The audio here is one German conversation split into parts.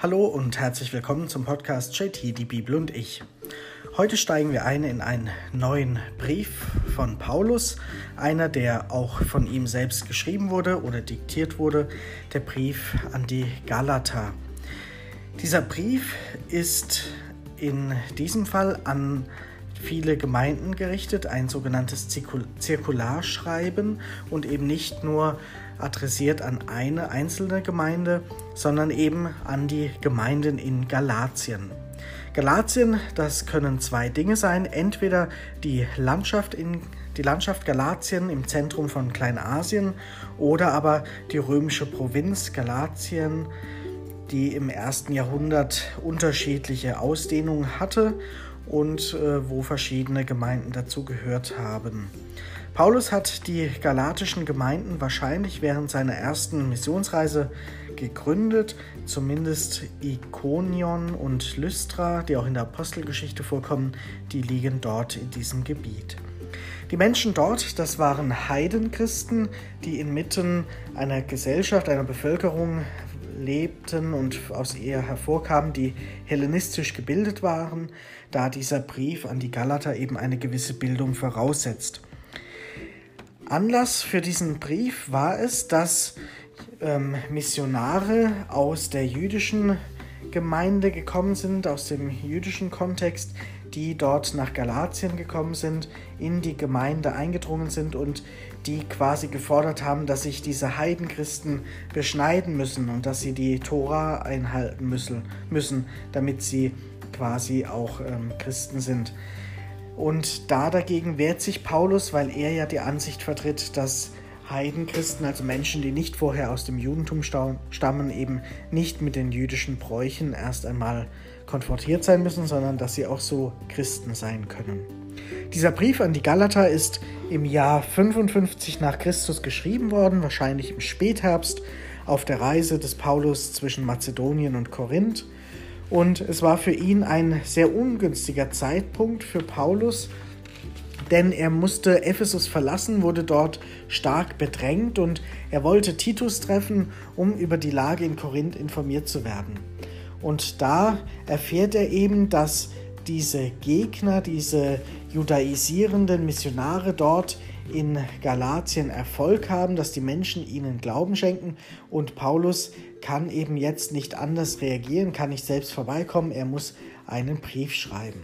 Hallo und herzlich willkommen zum Podcast JT, die Bibel und ich. Heute steigen wir ein in einen neuen Brief von Paulus, einer, der auch von ihm selbst geschrieben wurde oder diktiert wurde, der Brief an die Galater. Dieser Brief ist in diesem Fall an viele Gemeinden gerichtet, ein sogenanntes Zirkularschreiben und eben nicht nur adressiert an eine einzelne Gemeinde, sondern eben an die Gemeinden in Galatien. Galatien, das können zwei Dinge sein. Entweder die Landschaft in die Landschaft Galatien im Zentrum von Kleinasien oder aber die römische Provinz Galatien, die im ersten Jahrhundert unterschiedliche Ausdehnungen hatte und äh, wo verschiedene Gemeinden dazu gehört haben. Paulus hat die galatischen Gemeinden wahrscheinlich während seiner ersten Missionsreise gegründet, zumindest Ikonion und Lystra, die auch in der Apostelgeschichte vorkommen, die liegen dort in diesem Gebiet. Die Menschen dort, das waren Heidenchristen, die inmitten einer Gesellschaft, einer Bevölkerung lebten und aus ihr hervorkamen, die hellenistisch gebildet waren, da dieser Brief an die Galater eben eine gewisse Bildung voraussetzt. Anlass für diesen Brief war es, dass ähm, Missionare aus der jüdischen Gemeinde gekommen sind, aus dem jüdischen Kontext, die dort nach Galatien gekommen sind, in die Gemeinde eingedrungen sind und die quasi gefordert haben, dass sich diese Heidenchristen beschneiden müssen und dass sie die Tora einhalten müssen, müssen damit sie quasi auch ähm, Christen sind. Und da dagegen wehrt sich Paulus, weil er ja die Ansicht vertritt, dass Heidenchristen, also Menschen, die nicht vorher aus dem Judentum stammen, eben nicht mit den jüdischen Bräuchen erst einmal konfrontiert sein müssen, sondern dass sie auch so Christen sein können. Dieser Brief an die Galater ist im Jahr 55 nach Christus geschrieben worden, wahrscheinlich im Spätherbst, auf der Reise des Paulus zwischen Mazedonien und Korinth. Und es war für ihn ein sehr ungünstiger Zeitpunkt für Paulus, denn er musste Ephesus verlassen, wurde dort stark bedrängt und er wollte Titus treffen, um über die Lage in Korinth informiert zu werden. Und da erfährt er eben, dass diese Gegner, diese judaisierenden Missionare dort in Galatien Erfolg haben, dass die Menschen ihnen Glauben schenken und Paulus kann eben jetzt nicht anders reagieren, kann nicht selbst vorbeikommen, er muss einen Brief schreiben.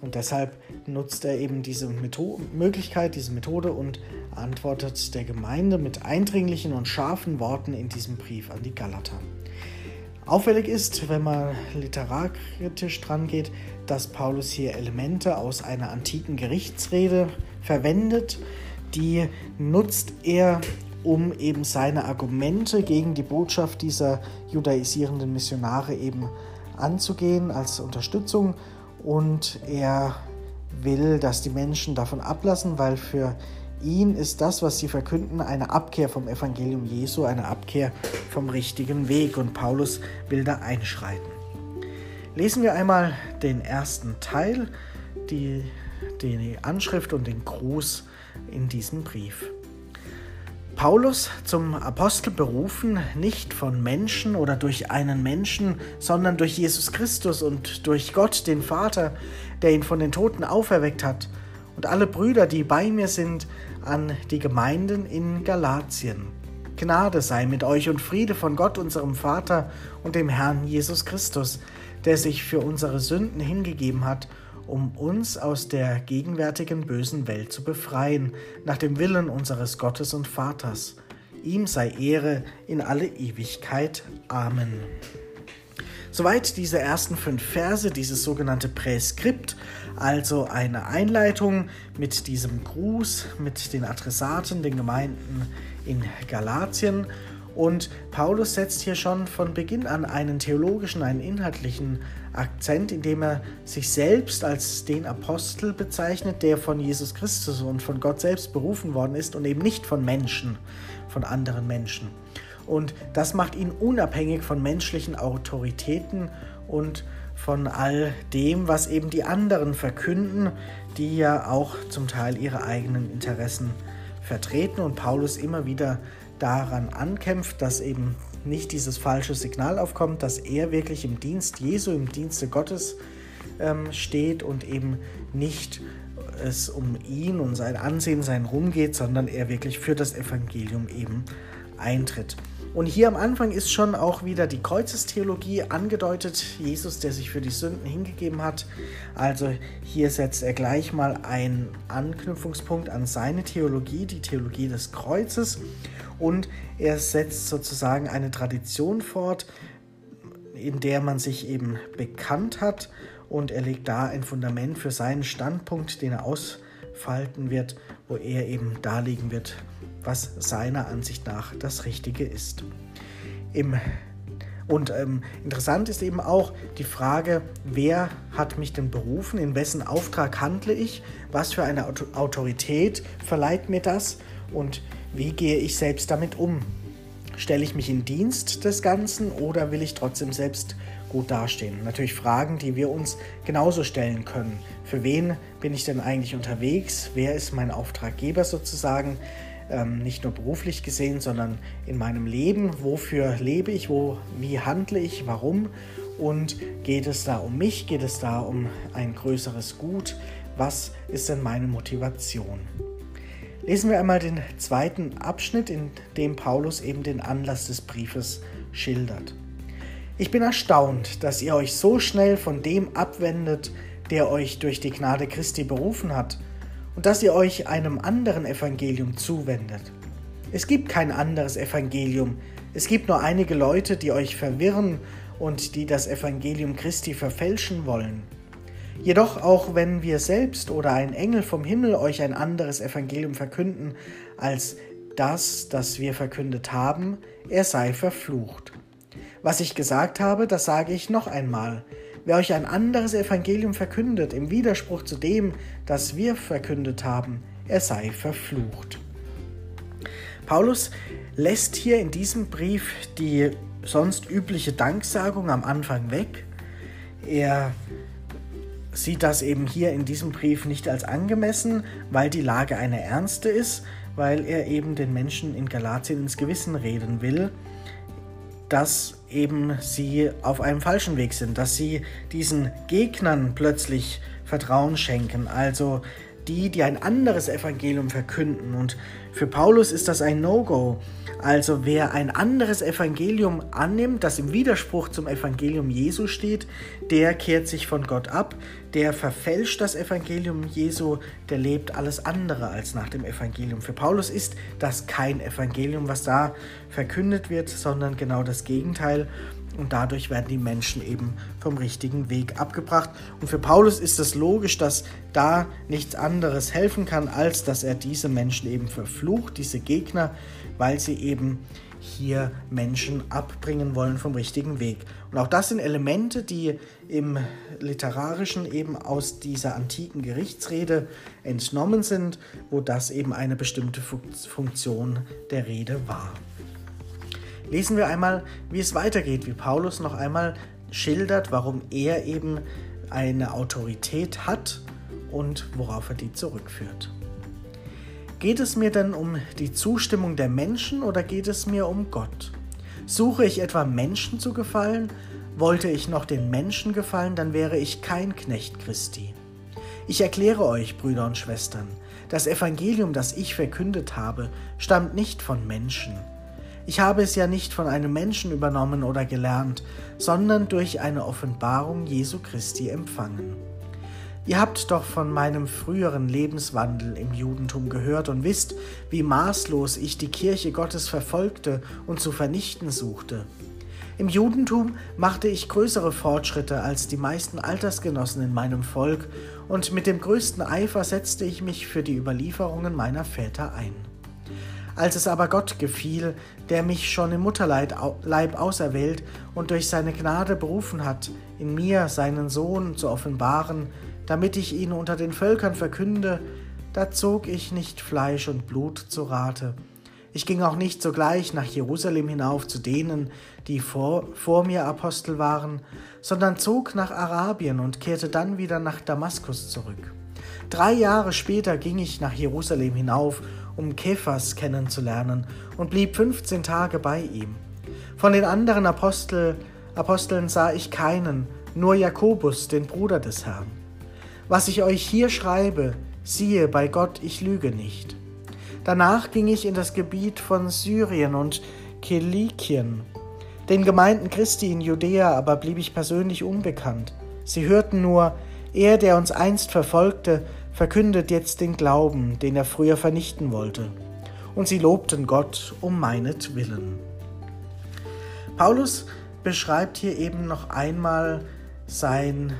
Und deshalb nutzt er eben diese Methode, Möglichkeit, diese Methode und antwortet der Gemeinde mit eindringlichen und scharfen Worten in diesem Brief an die Galater. Auffällig ist, wenn man literarkritisch dran geht, dass Paulus hier Elemente aus einer antiken Gerichtsrede verwendet, die nutzt er, um eben seine Argumente gegen die Botschaft dieser judaisierenden Missionare eben anzugehen als Unterstützung. Und er will, dass die Menschen davon ablassen, weil für ihn ist das, was sie verkünden, eine Abkehr vom Evangelium Jesu, eine Abkehr vom richtigen Weg und Paulus will da einschreiten. Lesen wir einmal den ersten Teil, die, die Anschrift und den Gruß in diesem Brief. Paulus zum Apostel berufen, nicht von Menschen oder durch einen Menschen, sondern durch Jesus Christus und durch Gott, den Vater, der ihn von den Toten auferweckt hat, und alle Brüder, die bei mir sind, an die Gemeinden in Galatien. Gnade sei mit euch und Friede von Gott, unserem Vater und dem Herrn Jesus Christus, der sich für unsere Sünden hingegeben hat um uns aus der gegenwärtigen bösen Welt zu befreien, nach dem Willen unseres Gottes und Vaters. Ihm sei Ehre in alle Ewigkeit. Amen. Soweit diese ersten fünf Verse, dieses sogenannte Präskript, also eine Einleitung mit diesem Gruß, mit den Adressaten, den Gemeinden in Galatien und Paulus setzt hier schon von Beginn an einen theologischen, einen inhaltlichen Akzent, indem er sich selbst als den Apostel bezeichnet, der von Jesus Christus und von Gott selbst berufen worden ist und eben nicht von Menschen, von anderen Menschen. Und das macht ihn unabhängig von menschlichen Autoritäten und von all dem, was eben die anderen verkünden, die ja auch zum Teil ihre eigenen Interessen vertreten und Paulus immer wieder daran ankämpft, dass eben nicht dieses falsche Signal aufkommt, dass er wirklich im Dienst Jesu, im Dienste Gottes ähm, steht und eben nicht es um ihn und sein Ansehen, sein Ruhm geht, sondern er wirklich für das Evangelium eben eintritt. Und hier am Anfang ist schon auch wieder die Kreuzestheologie angedeutet. Jesus, der sich für die Sünden hingegeben hat. Also hier setzt er gleich mal einen Anknüpfungspunkt an seine Theologie, die Theologie des Kreuzes. Und er setzt sozusagen eine Tradition fort, in der man sich eben bekannt hat. Und er legt da ein Fundament für seinen Standpunkt, den er ausfalten wird, wo er eben darlegen wird, was seiner Ansicht nach das Richtige ist. Im und ähm, interessant ist eben auch die Frage, wer hat mich denn berufen, in wessen Auftrag handle ich, was für eine Autorität verleiht mir das und wie gehe ich selbst damit um. Stelle ich mich in Dienst des Ganzen oder will ich trotzdem selbst gut dastehen? Natürlich Fragen, die wir uns genauso stellen können. Für wen bin ich denn eigentlich unterwegs? Wer ist mein Auftraggeber sozusagen? Ähm, nicht nur beruflich gesehen, sondern in meinem Leben. Wofür lebe ich? Wo, wie handle ich? Warum? Und geht es da um mich? Geht es da um ein größeres Gut? Was ist denn meine Motivation? Lesen wir einmal den zweiten Abschnitt, in dem Paulus eben den Anlass des Briefes schildert. Ich bin erstaunt, dass ihr euch so schnell von dem abwendet, der euch durch die Gnade Christi berufen hat und dass ihr euch einem anderen Evangelium zuwendet. Es gibt kein anderes Evangelium, es gibt nur einige Leute, die euch verwirren und die das Evangelium Christi verfälschen wollen. Jedoch auch wenn wir selbst oder ein Engel vom Himmel euch ein anderes Evangelium verkünden als das, das wir verkündet haben, er sei verflucht. Was ich gesagt habe, das sage ich noch einmal. Wer euch ein anderes Evangelium verkündet, im Widerspruch zu dem, das wir verkündet haben, er sei verflucht. Paulus lässt hier in diesem Brief die sonst übliche Danksagung am Anfang weg. Er sieht das eben hier in diesem Brief nicht als angemessen, weil die Lage eine ernste ist, weil er eben den Menschen in Galatien ins Gewissen reden will dass eben sie auf einem falschen Weg sind, dass sie diesen Gegnern plötzlich Vertrauen schenken, also die, die ein anderes Evangelium verkünden. Und für Paulus ist das ein No-Go. Also wer ein anderes Evangelium annimmt, das im Widerspruch zum Evangelium Jesu steht, der kehrt sich von Gott ab, der verfälscht das Evangelium Jesu, der lebt alles andere als nach dem Evangelium. Für Paulus ist das kein Evangelium, was da verkündet wird, sondern genau das Gegenteil. Und dadurch werden die Menschen eben vom richtigen Weg abgebracht. Und für Paulus ist es logisch, dass da nichts anderes helfen kann, als dass er diese Menschen eben verflucht, diese Gegner, weil sie eben hier Menschen abbringen wollen vom richtigen Weg. Und auch das sind Elemente, die im literarischen eben aus dieser antiken Gerichtsrede entnommen sind, wo das eben eine bestimmte Funktion der Rede war. Lesen wir einmal, wie es weitergeht, wie Paulus noch einmal schildert, warum er eben eine Autorität hat und worauf er die zurückführt. Geht es mir denn um die Zustimmung der Menschen oder geht es mir um Gott? Suche ich etwa Menschen zu gefallen? Wollte ich noch den Menschen gefallen, dann wäre ich kein Knecht Christi. Ich erkläre euch, Brüder und Schwestern, das Evangelium, das ich verkündet habe, stammt nicht von Menschen ich habe es ja nicht von einem Menschen übernommen oder gelernt, sondern durch eine Offenbarung Jesu Christi empfangen. Ihr habt doch von meinem früheren Lebenswandel im Judentum gehört und wisst, wie maßlos ich die Kirche Gottes verfolgte und zu vernichten suchte. Im Judentum machte ich größere Fortschritte als die meisten Altersgenossen in meinem Volk, und mit dem größten Eifer setzte ich mich für die Überlieferungen meiner Väter ein. Als es aber Gott gefiel, der mich schon im Mutterleib auserwählt und durch seine Gnade berufen hat, in mir seinen Sohn zu offenbaren, damit ich ihn unter den Völkern verkünde, da zog ich nicht Fleisch und Blut zu Rate. Ich ging auch nicht sogleich nach Jerusalem hinauf zu denen, die vor, vor mir Apostel waren, sondern zog nach Arabien und kehrte dann wieder nach Damaskus zurück. Drei Jahre später ging ich nach Jerusalem hinauf um Kephas kennenzulernen und blieb 15 Tage bei ihm. Von den anderen Apostel, Aposteln sah ich keinen, nur Jakobus, den Bruder des Herrn. Was ich euch hier schreibe, siehe, bei Gott, ich lüge nicht. Danach ging ich in das Gebiet von Syrien und Kilikien. Den Gemeinden Christi in Judäa aber blieb ich persönlich unbekannt. Sie hörten nur, er, der uns einst verfolgte, verkündet jetzt den Glauben, den er früher vernichten wollte. Und sie lobten Gott um meinetwillen. Paulus beschreibt hier eben noch einmal sein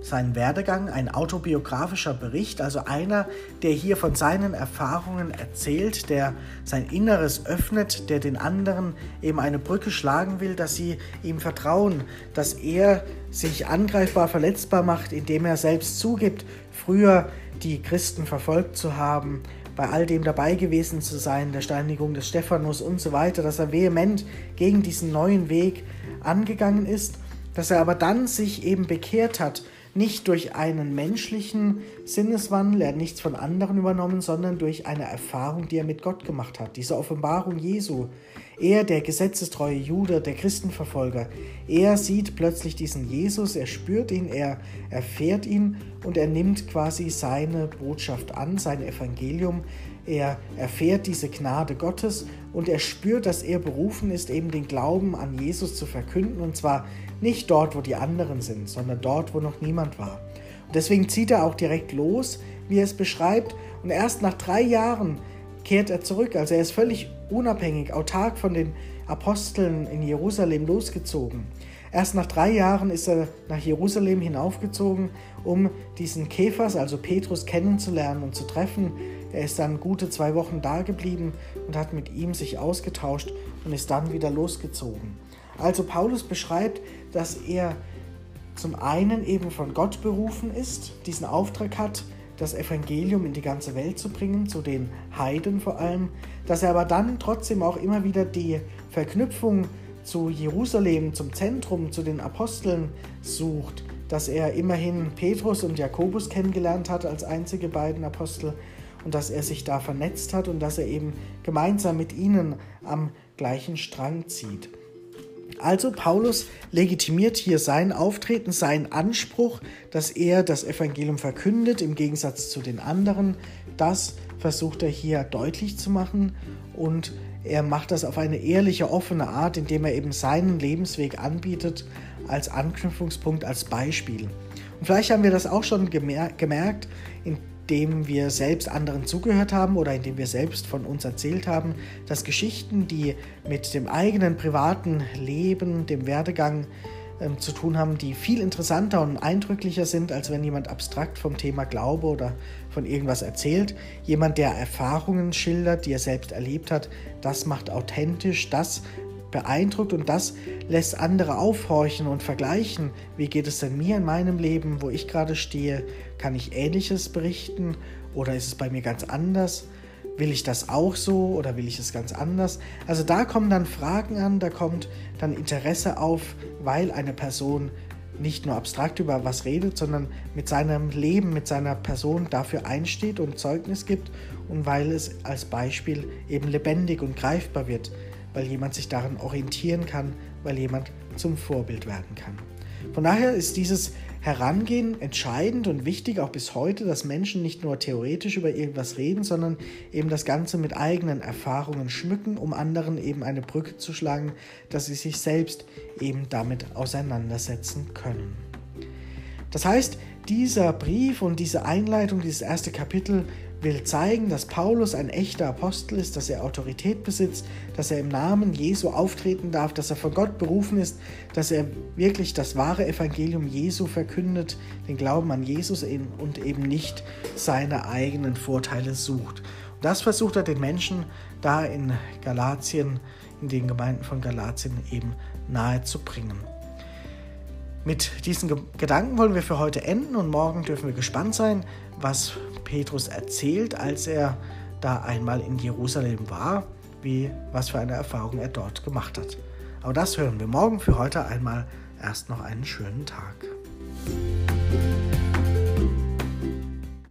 seinen Werdegang, ein autobiografischer Bericht, also einer, der hier von seinen Erfahrungen erzählt, der sein Inneres öffnet, der den anderen eben eine Brücke schlagen will, dass sie ihm vertrauen, dass er sich angreifbar, verletzbar macht, indem er selbst zugibt, früher die Christen verfolgt zu haben, bei all dem dabei gewesen zu sein, der Steinigung des Stephanus und so weiter, dass er vehement gegen diesen neuen Weg angegangen ist, dass er aber dann sich eben bekehrt hat nicht durch einen menschlichen Sinneswandel, er hat nichts von anderen übernommen, sondern durch eine Erfahrung, die er mit Gott gemacht hat. Diese Offenbarung Jesu. Er, der gesetzestreue Jude, der Christenverfolger, er sieht plötzlich diesen Jesus, er spürt ihn, er erfährt ihn und er nimmt quasi seine Botschaft an, sein Evangelium. Er erfährt diese Gnade Gottes und er spürt, dass er berufen ist, eben den Glauben an Jesus zu verkünden und zwar nicht dort, wo die anderen sind, sondern dort, wo noch niemand war. Und deswegen zieht er auch direkt los, wie er es beschreibt. Und erst nach drei Jahren kehrt er zurück. Also er ist völlig unabhängig, autark von den Aposteln in Jerusalem losgezogen. Erst nach drei Jahren ist er nach Jerusalem hinaufgezogen, um diesen Käfers, also Petrus, kennenzulernen und zu treffen. Er ist dann gute zwei Wochen da geblieben und hat mit ihm sich ausgetauscht und ist dann wieder losgezogen. Also Paulus beschreibt, dass er zum einen eben von Gott berufen ist, diesen Auftrag hat, das Evangelium in die ganze Welt zu bringen, zu den Heiden vor allem, dass er aber dann trotzdem auch immer wieder die Verknüpfung zu Jerusalem, zum Zentrum, zu den Aposteln sucht, dass er immerhin Petrus und Jakobus kennengelernt hat als einzige beiden Apostel und dass er sich da vernetzt hat und dass er eben gemeinsam mit ihnen am gleichen Strang zieht. Also Paulus legitimiert hier sein Auftreten, seinen Anspruch, dass er das Evangelium verkündet im Gegensatz zu den anderen. Das versucht er hier deutlich zu machen und er macht das auf eine ehrliche, offene Art, indem er eben seinen Lebensweg anbietet als Anknüpfungspunkt, als Beispiel. Und vielleicht haben wir das auch schon gemerkt, in indem wir selbst anderen zugehört haben oder indem wir selbst von uns erzählt haben, dass Geschichten, die mit dem eigenen privaten Leben, dem Werdegang ähm, zu tun haben, die viel interessanter und eindrücklicher sind, als wenn jemand abstrakt vom Thema Glaube oder von irgendwas erzählt. Jemand, der Erfahrungen schildert, die er selbst erlebt hat, das macht authentisch, das beeindruckt und das lässt andere aufhorchen und vergleichen. Wie geht es denn mir in meinem Leben, wo ich gerade stehe? Kann ich ähnliches berichten oder ist es bei mir ganz anders? Will ich das auch so oder will ich es ganz anders? Also da kommen dann Fragen an, da kommt dann Interesse auf, weil eine Person nicht nur abstrakt über was redet, sondern mit seinem Leben, mit seiner Person dafür einsteht und Zeugnis gibt und weil es als Beispiel eben lebendig und greifbar wird weil jemand sich daran orientieren kann, weil jemand zum Vorbild werden kann. Von daher ist dieses Herangehen entscheidend und wichtig auch bis heute, dass Menschen nicht nur theoretisch über irgendwas reden, sondern eben das Ganze mit eigenen Erfahrungen schmücken, um anderen eben eine Brücke zu schlagen, dass sie sich selbst eben damit auseinandersetzen können. Das heißt, dieser Brief und diese Einleitung, dieses erste Kapitel will zeigen, dass Paulus ein echter Apostel ist, dass er Autorität besitzt, dass er im Namen Jesu auftreten darf, dass er von Gott berufen ist, dass er wirklich das wahre Evangelium Jesu verkündet, den Glauben an Jesus und eben nicht seine eigenen Vorteile sucht. Und das versucht er den Menschen da in Galatien, in den Gemeinden von Galatien eben nahe zu bringen. Mit diesen Gedanken wollen wir für heute enden und morgen dürfen wir gespannt sein, was Petrus erzählt, als er da einmal in Jerusalem war, wie was für eine Erfahrung er dort gemacht hat. Aber das hören wir morgen für heute einmal erst noch einen schönen Tag.